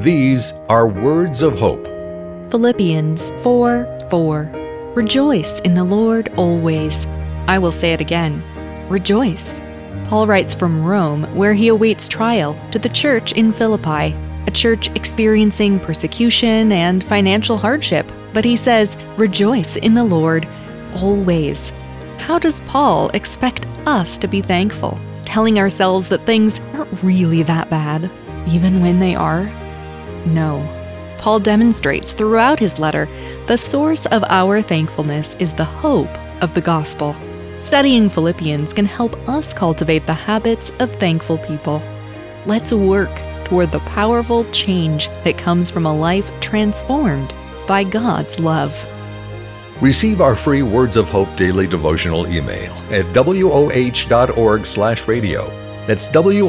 These are words of hope. Philippians 4 4. Rejoice in the Lord always. I will say it again rejoice. Paul writes from Rome, where he awaits trial, to the church in Philippi, a church experiencing persecution and financial hardship. But he says, Rejoice in the Lord always. How does Paul expect us to be thankful, telling ourselves that things aren't really that bad, even when they are? No. Paul demonstrates throughout his letter the source of our thankfulness is the hope of the gospel. Studying Philippians can help us cultivate the habits of thankful people. Let's work toward the powerful change that comes from a life transformed by God's love. Receive our free Words of Hope daily devotional email at woh.org/radio. That's woh.org/radio.